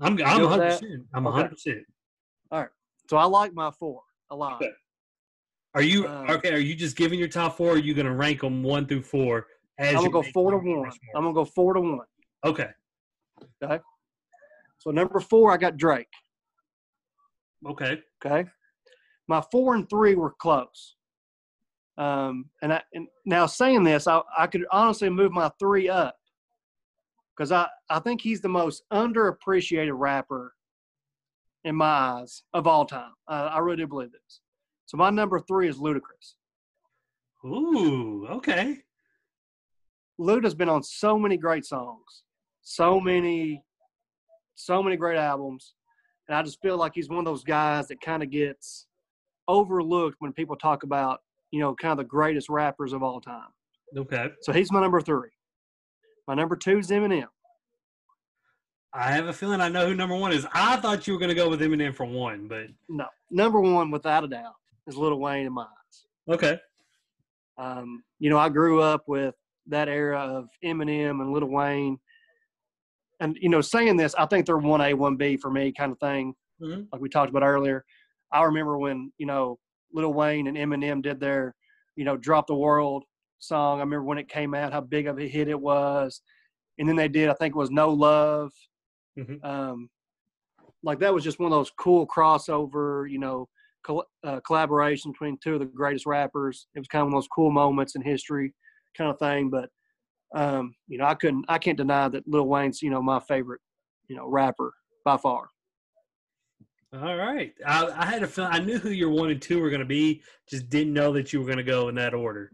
I'm I'm good 100. percent I'm Okay. 100. percent All right, So I like my four a lot. Okay. Are you Um, okay? Are you just giving your top four? Or are you going to rank them one through four? As I'm gonna go four to one. Rushmore? I'm gonna go four to one. Okay. Okay. So number four, I got Drake. Okay. Okay, my four and three were close. Um, and I and now saying this, I I could honestly move my three up because I I think he's the most underappreciated rapper in my eyes of all time. Uh, I really do believe this. So my number three is Ludacris. Ooh. Okay. Luda's been on so many great songs, so many, so many great albums, and I just feel like he's one of those guys that kind of gets overlooked when people talk about, you know, kind of the greatest rappers of all time. Okay. So he's my number three. My number two is Eminem. I have a feeling I know who number one is. I thought you were going to go with Eminem for one, but No, number one without a doubt is Lil Wayne in my eyes. okay. Um, you know, I grew up with that era of Eminem and Lil Wayne. And, you know, saying this, I think they're 1A, 1B for me kind of thing, Mhm. like we talked about earlier. I remember when, you know, Little Wayne and Eminem did their, you know, Drop the World song. I remember when it came out, how big of a hit it was. And then they did, I think it was No Love. Mhm. Um, like that was just one of those cool crossover, you know, col- uh, collaboration between two of the greatest rappers. It was kind of one of those cool moments in history, kind of thing. But um, you know, I couldn't, I can't deny that Lil Wayne's, you know, my favorite, you know, rapper by far. All right. I, I had a feeling, I knew who your one and two were going to be, just didn't know that you were going to go in that order.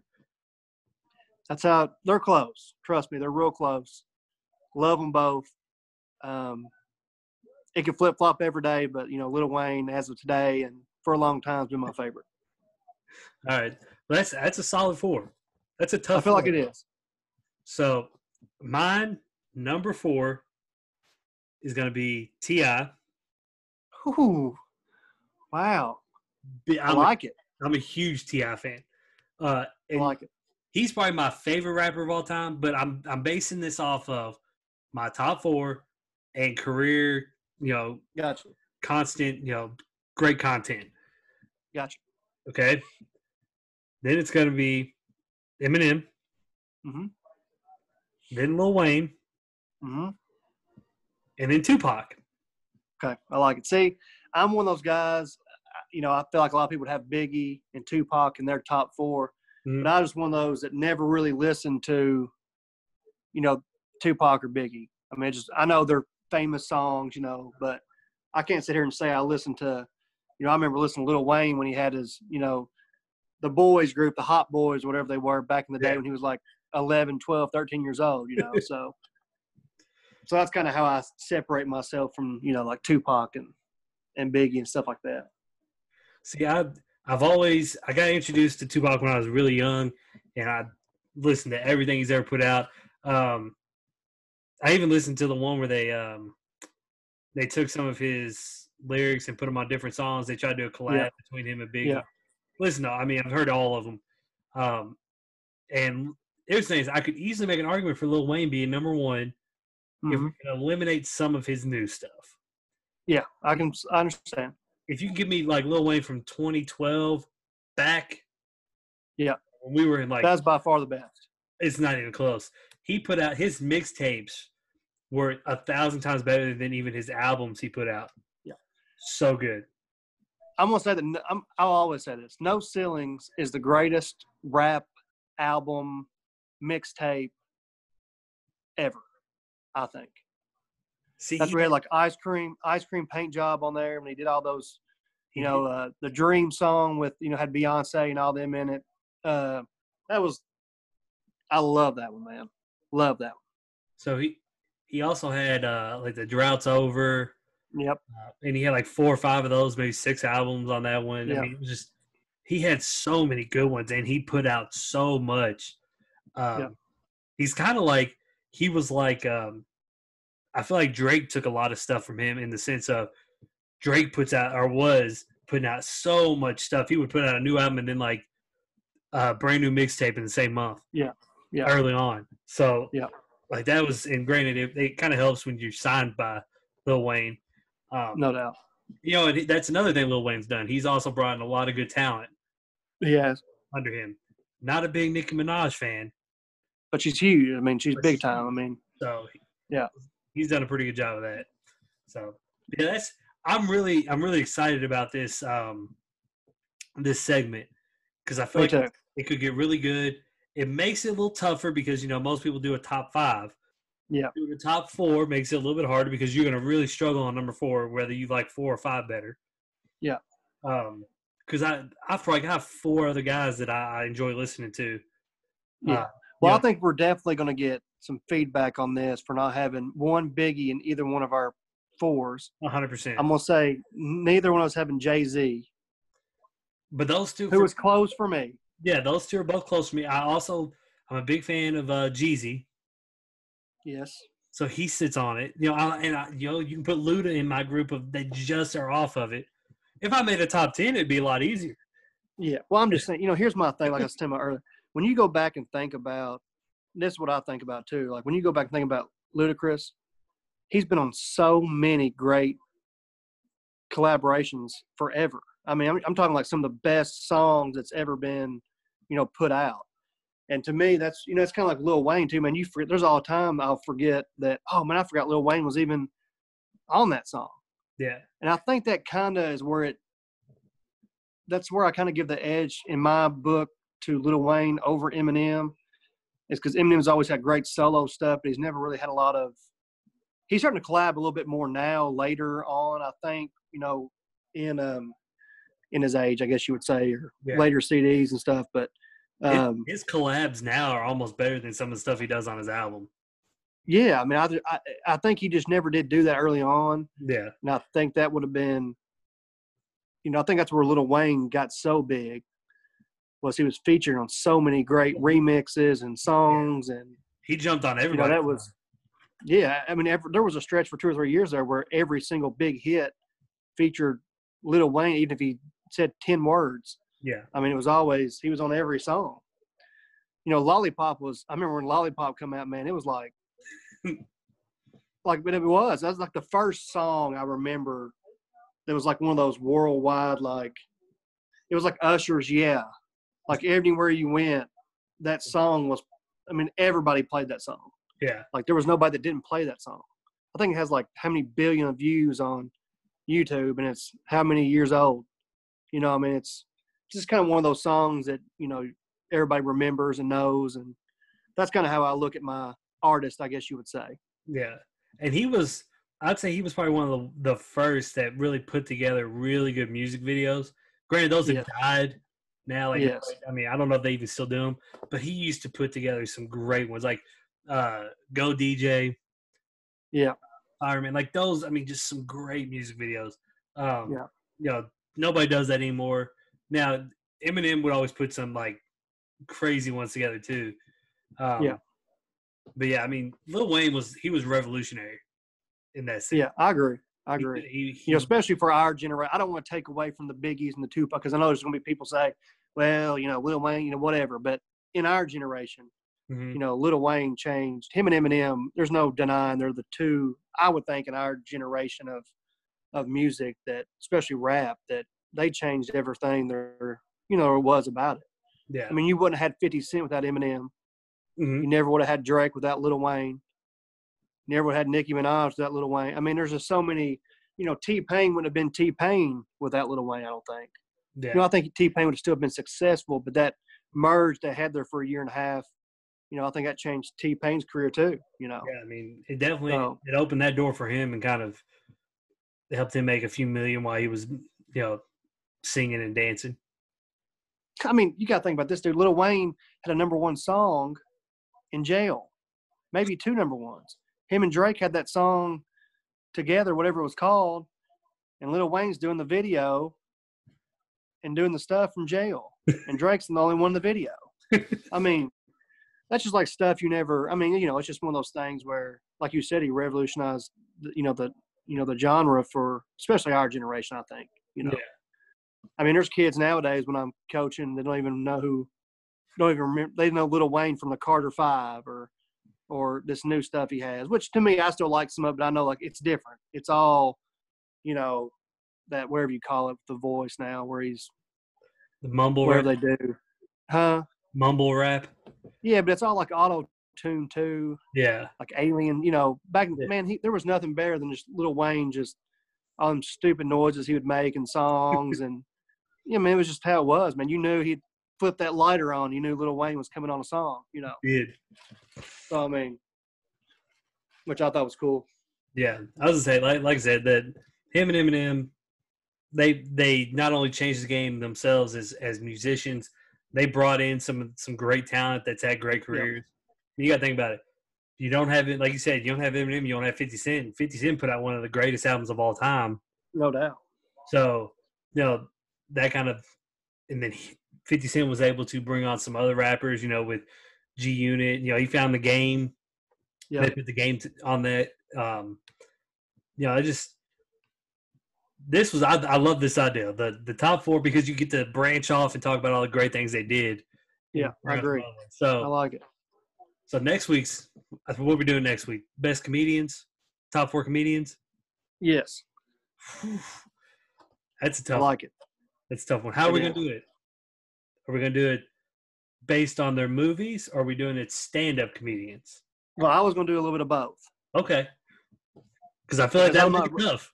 That's how they're close. Trust me, they're real close. Love them both. Um, it can flip flop every day, but you know, Lil Wayne as of today and for a long time has been my favorite. All right. Well, that's that's a solid four. That's a tough. I feel four. like it is. So mine number four is going to be Ti. Ooh, wow! I I'm, like it. I'm a huge T.I. fan. Uh, I like it. he's probably my favorite rapper of all time. But I'm I'm basing this off of my top four and career. You know, Gotcha. constant. You know, great content. Gotcha. Okay. Then it's going to be Eminem. Mm-hmm. Then Lil Wayne, Mm-hmm. and then Tupac. Okay, I like it. See, I'm one of those guys. You know, I feel like a lot of people would have Biggie and Tupac in their top 4 Mhm. but I was one of those that never really listened to, you know, Tupac or Biggie. I mean, just I know they're famous songs, you know, but I can't sit here and say I listened to, you know, I remember listening to Lil Wayne when he had his, you know, the boys group, the Hot Boys, whatever they were back in the day Yeah. when he was like 11, 12, 13 years old, you know, so. So that's kind of how I separate myself from, you know, like Tupac and, and Biggie and stuff like that. See, I I've always I got introduced to Tupac when I was really young, and I listened to everything he's ever put out. Um, I even listened to the one where they um, they took some of his lyrics and put them on different songs. They tried to do a collab Yeah. between him and Biggie. Yeah. Listen, I mean, I've heard all of them, um, and here's the thing: is I could easily make an argument for Lil Wayne being number one if Mhm. we can eliminate some of his new stuff. Yeah, I can, I understand. if you can give me like Lil Wayne from 2012 back, Yeah. when we were in like, That's by far the best. it's not even close. He put out his mixtapes were a thousand times better than even his albums he put out. Yeah. so good. I'm gonna say that I'm, I'll always say this: No Ceilings is the greatest rap album mixtape ever. I think See, that's where he had like ice cream, ice cream paint job on there when he did all those, you know, uh, the Dream song with you know had Beyonce and all them in it. Uh, that was, I love that one, man. Love that one. so he he also had uh like the droughts over. Yep. uh, and he had like four or five of those, maybe six albums on that one. I Yeah. mean, it was just he had so many good ones, and he put out so much. Um, Yeah. He's kind of like he was like um, I feel like Drake took a lot of stuff from him in the sense of Drake puts out or was putting out so much stuff. He would put out a new album and then like a brand new mixtape in the same month. Yeah. Yeah. Early on, so Yeah. like that was and granted it, it kind of helps when you're signed by Lil Wayne. Um, No doubt. you know, and that's another thing Lil Wayne's done. He's also brought in a lot of good talent He has, under him. Not a big Nicki Minaj fan, but she's huge. I mean, she's But big time. I mean, so Yeah. he's done a pretty good job of that. So yeah, that's I'm really I'm really excited about this um this segment because I feel me like too. it could get really good. It makes it a little tougher because you know most people do a top five. Yeah. Doing the top four makes it a little bit harder because you're going to really struggle on number four, whether you like four or five better. Yeah. Um, because I I I have four other guys that I, I enjoy listening to. Yeah. Uh, Well, yeah. I think we're definitely going to get some feedback on this for not having one Biggie in either one of our fours. hundred percent. I'm going to say neither one of us having Jay Z, But those two, who for- was close for me. yeah, those two are both close for me. I also I'm a big fan of uh, Jeezy, Yes. so he sits on it. You know, I, and I, you know you can put Luda in my group of they just are off of it. If I made a top ten, it'd be a lot easier. Yeah. Well, I'm just saying, you know, here's my thing, like I was telling you earlier. When you go back and think about this, is what I think about too. Like when you go back and think about Ludacris, he's been on so many great collaborations forever. I mean, I'm, I'm talking like some of the best songs that's ever been, you know, put out. And to me, that's you know, it's kind of like Lil Wayne too, man. You forget, there's all the time I'll forget that. Oh man, I forgot Lil Wayne was even on that song. Yeah, And I think that kind of is where it. That's where I kind of give the edge in my book to Lil Wayne over Eminem, is because Eminem's always had great solo stuff, but he's never really had a lot of. He's starting to collab a little bit more now. Later on, I think you know, in um, in his age, I guess you would say, or Yeah. later CDs and stuff. But His- um, his collabs now are almost better than some of the stuff he does on his album. yeah, I mean, I, I I think he just never did do that early on, Yeah, and I think that would have been, you know, I think that's where Little Wayne got so big, was he was featured on so many great remixes and songs and he jumped on you know everybody. that was yeah i mean ever, there was a stretch for two or three years there where every single big hit featured Little Wayne, even if he said 10 words. yeah, I mean, it was always, he was on every song. You know, Lollipop was, I remember when Lollipop come out, man, it was like, like, but it was, that was like the first song I remember that was like one of those worldwide, like, it was like Usher's Yeah. Like everywhere you went, that song was, I mean, everybody played that song. yeah, Like there was nobody that didn't play that song. I think it has like how many billion of views on YouTube and it's how many years old. You know, I mean it's just kind of one of those songs that, you know, everybody remembers and knows and that's kind of how I look at my artist, I guess you would say. yeah. And he was, I'd say he was probably one of the, the first that really put together really good music videos. Granted, those have died now. Like, Yes. I mean, I don't know if they even still do them, but he used to put together some great ones, like uh, "Go DJ," Yeah. Fireman, like those. I mean, just some great music videos. Um, Yeah. You know, nobody does that anymore. Now, Eminem would always put some like crazy ones together too. Um, Yeah. But yeah, I mean, Lil Wayne was he was revolutionary in that sense. Yeah, I agree. I He- agree. He, he, You know, especially for our generation. I don't want to take away from the Biggies and the Tupac because I know there's going to be people say, well, you know, Lil Wayne, you know, whatever. But in our generation, Mhm. you know, Lil Wayne changed him and Eminem. There's no denying they're the two. I would think in our generation of of music that, especially rap, that they changed everything there, you know, there was about it. yeah. I mean, you wouldn't have had 50 Cent without Eminem. Mhm. You never would have had Drake without Lil Wayne. Never would have had Nicki Minaj without Lil Wayne. I mean, there's just so many. You know, T Pain wouldn't have been T Pain without Lil Wayne. I don't think. Yeah. You know, I think T Pain would have still been successful, but that merge they had there for a year and a half, you know, I think that changed T Pain's career too. You know, Yeah, I mean, it definitely So- it opened that door for him and kind of helped him make a few million while he was, you know, singing and dancing. I mean, you got to think about this dude. Little Wayne had a number one song in jail, maybe two number ones. Him and Drake had that song together, whatever it was called, and Little Wayne's doing the video and doing the stuff from jail, and Drake's the only one in the video. I mean, that's just like stuff you never. I mean, you know, it's just one of those things where, like you said, he revolutionized, the, you know, the you know the genre for especially our generation. I think, you know. Yeah. I mean, there's kids nowadays when I'm coaching that don't even know who, don't even remember. They know Little Wayne from the Carter Five or, or this new stuff he has. Which to me, I still like some of it. But I know like it's different. It's all, you know, that wherever you call it, the voice now where he's The mumble rap, they do, huh? mumble rap. Yeah, but it's all like auto tune too, Yeah, like Alien. You know, back Yeah. man, he, there was nothing better than just Little Wayne just all them stupid noises he would make and songs and. Yeah, man, it was just how it was, man. You knew he'd flip that lighter on. You knew Little Wayne was coming on a song, you know. did. So I mean, which I thought was cool. Yeah, I was gonna say, like, like I said, that him and Eminem, they they not only changed the game themselves as as musicians, they brought in some some great talent that's had great careers. You got to think about it. You don't have it, like you said, you don't have Eminem, you don't have Fifty Cent. Fifty Cent put out one of the greatest albums of all time. No doubt. So, you know, that kind of, and then 50 Cent was able to bring on some other rappers, you know, with G Unit. You know, he found the game. Yeah. They put the game on that. Um, you know, I just, this was, I, I love this idea. The the top four, because you get to branch off and talk about all the great things they did. Yeah, I agree. So, I like it. so next week's, what we're doing next week. Best comedians, top four comedians. Yes, That's a tough I like it. That's a tough one. How are we gonna do it? Are we gonna do it based on their movies, or are we doing it stand-up comedians? Well, I was going to do a little bit of both Okay. Because I feel like that would be tough.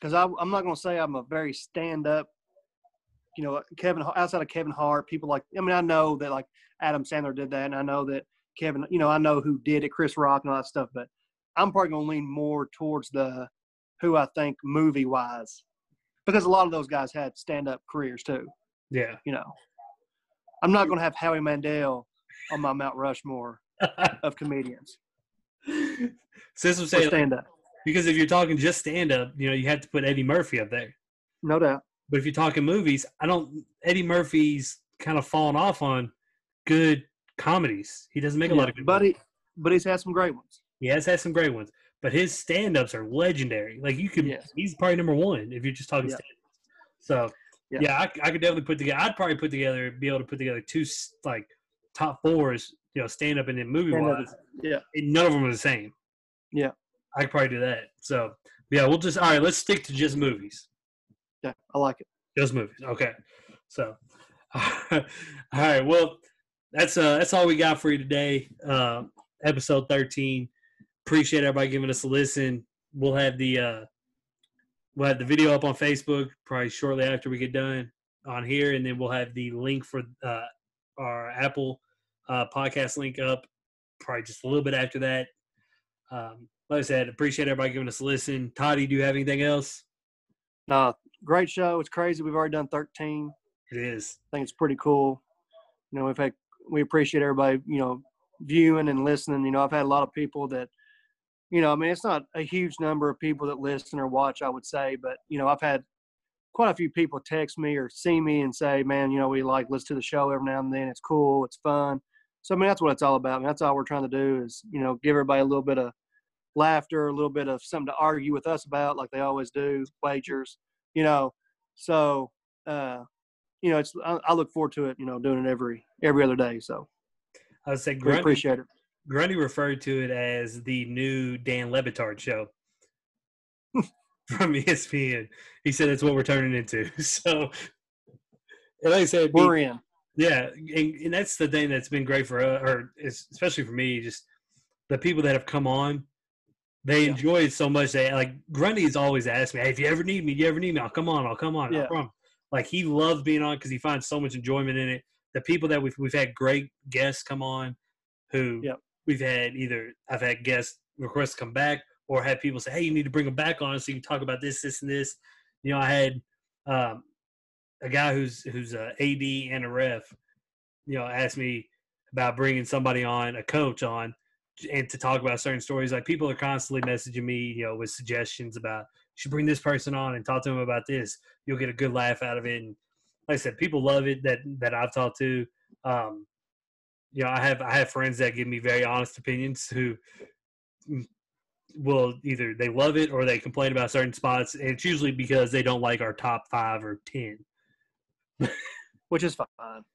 Because I'm not going to say I'm a very stand-up. You know, Kevin outside of Kevin Hart, people like. I mean, I know that like Adam Sandler did that, and I know that Kevin. You know, I know who did it, Chris Rock and all that stuff, but I'm probably gonna lean more towards the who I think movie wise, because a lot of those guys had stand up careers too. Yeah. You know, I'm not gonna have Howie Mandel on my Mount Rushmore of comedians so was for saying stand up. Because if you're talking just stand up, you know, you have to put Eddie Murphy up there. No doubt. But if you're talking movies, I don't. Eddie Murphy's kind of fallen off on good comedies. He doesn't make a lot of good. but movies. he but he's had some great ones. He has had some great ones, but his stand-ups are legendary. Like you could, Yes. he's probably number one if you're just talking Yeah. stand-ups. So Yeah. yeah, I, I could definitely put together. I'd probably put together, be able to put together two like top fours, you know, stand-up and then movie wise. is- yeah. and none of them are the same. Yeah. I could probably do that. So yeah, we'll just all right. Let's stick to just movies. Yeah, I like it. Just movies. Okay. So, all right. Well, that's uh that's all we got for you today. Uh, episode thirteen. Appreciate everybody giving us a listen. We'll have the uh we'll have the video up on Facebook probably shortly after we get done on here, and then we'll have the link for uh our Apple uh podcast link up probably just a little bit after that. Um, like I said, appreciate everybody giving us a listen. Toddy, do you have anything else? No, great show. It's crazy. We've already done 13. It is. I think it's pretty cool. You know, we've had we appreciate everybody, you know, viewing and listening. You know, I've had a lot of people that, you know, I mean, it's not a huge number of people that listen or watch, I would say, but you know, I've had quite a few people text me or see me and say, "Man, you know, we like listen to the show every now and then. It's cool. It's fun." So I mean, that's what it's all about. I mean, that's all we're trying to do is, you know, give everybody a little bit of laughter, a little bit of something to argue with us about, like they always do, wagers, you know. So, uh, you know, it's I, I look forward to it. You know, doing it every every other day. So I would say Grundy, appreciate it. Grundy referred to it as the new Dan Le Batard show from ESPN. He said it's what we're turning into. So, and like I said, We're in. yeah, and, and that's the thing that's been great for us, or especially for me, just the people that have come on. They Yeah. enjoy it so much. They like Grundy's always asked me, "Hey, if you ever need me, you ever need me, I'll come on. I'll come on. I Yeah. promise." Like he loves being on because he finds so much enjoyment in it. The people that we've we've had great guests come on, who we've had either I've had guests request come back or had people say, "Hey, you need to bring them back on so you can talk about this, this, and this." You know, I had um, a guy who's who's a AD and a ref. You know, asked me about bringing somebody on, a coach on, and to talk about certain stories. Like people are constantly messaging me, you know, with suggestions about you should bring this person on and talk to them about this. You'll get a good laugh out of it. And like I said, people love it that that I've talked to. Um, you know, I have I have friends that give me very honest opinions who will either they love it or they complain about certain spots. And it's usually because they don't like our top five or ten. which is fine.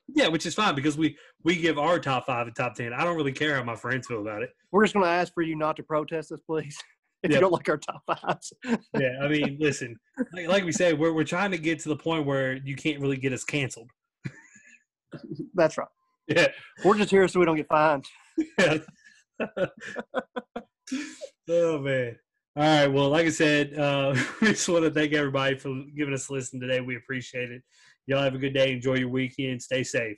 Yeah, which is fine because we we give our top five and top ten. I don't really care how my friends feel about it. We're just going to ask for you not to protest us, please, if Yeah. you don't like our top fives. Yeah, I mean, listen, like, like we said, we're we're trying to get to the point where you can't really get us canceled. That's right. Yeah, We're just here so we don't get fined. yeah. oh man. All right. Well, like I said, uh, we just want to thank everybody for giving us a listen today. We appreciate it. Y'all have a good day. Enjoy your weekend. Stay safe.